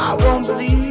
I won't believe.